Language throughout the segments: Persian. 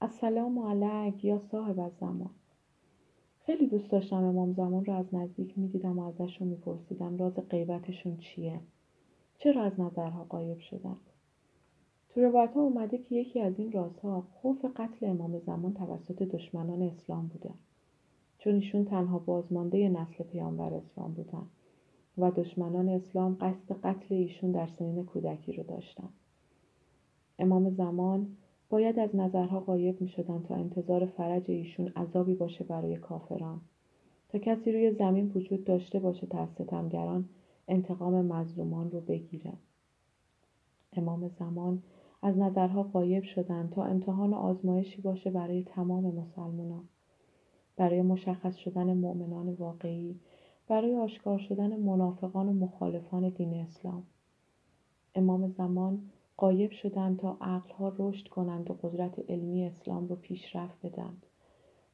السلام علیک یا صاحب زمان خیلی دوست داشتم امام زمان رو از نزدیک می‌دیدم و ازشون میپرسیدم راز غیبتشون چیه؟ چرا از نظرها قایب شدند تو روایت ها اومده که یکی از این رازها خوف قتل امام زمان توسط دشمنان اسلام بوده. چون ایشون تنها بازمانده نسل پیامبر اسلام بودن و دشمنان اسلام قصد قتل ایشون در سنین کودکی رو داشتن. امام زمان باید از نظرها قایب می شدن تا انتظار فرج ایشون عذابی باشه برای کافران. تا کسی روی زمین وجود داشته باشه تا از ستمگران انتقام مظلومان رو بگیره. امام زمان از نظرها قایب شدن تا امتحان و آزمایشی باشه برای تمام مسلمانان برای مشخص شدن مؤمنان واقعی برای آشکار شدن منافقان و مخالفان دین اسلام. امام زمان قایب شدند تا عقلها رشد کنند و قدرت علمی اسلام رو پیشرفت بدند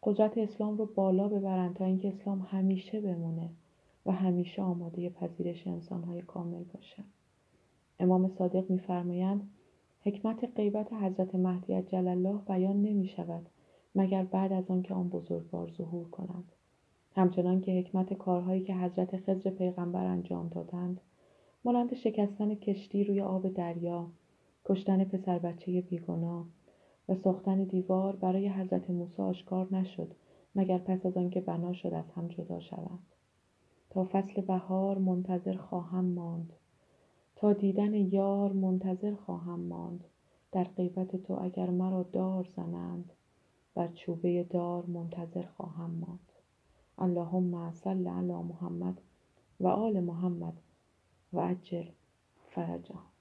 قدرت اسلام رو بالا ببرند تا اینکه اسلام همیشه بمونه و همیشه آماده پذیرش انسانهای کامل باشه. امام صادق میفرمایند حکمت غیبت حضرت مهدی جل الله بیان نمی شود مگر بعد از آنکه آن بزرگوار ظهور کنند همچنان که حکمت کارهایی که حضرت خضر پیغمبر انجام دادند مانند شکستن کشتی روی آب دریا کشتن پسر بچه بیگناه و ساختن دیوار برای حضرت موسی آشکار نشد مگر پس از آنکه بنا شد از هم جدا شوند. تا فصل بهار منتظر خواهم ماند. تا دیدن یار منتظر خواهم ماند. در غیبت تو اگر مرا دار زنند بر چوبه دار منتظر خواهم ماند. اللهم صل علی محمد و آل محمد و عجل فرجهم.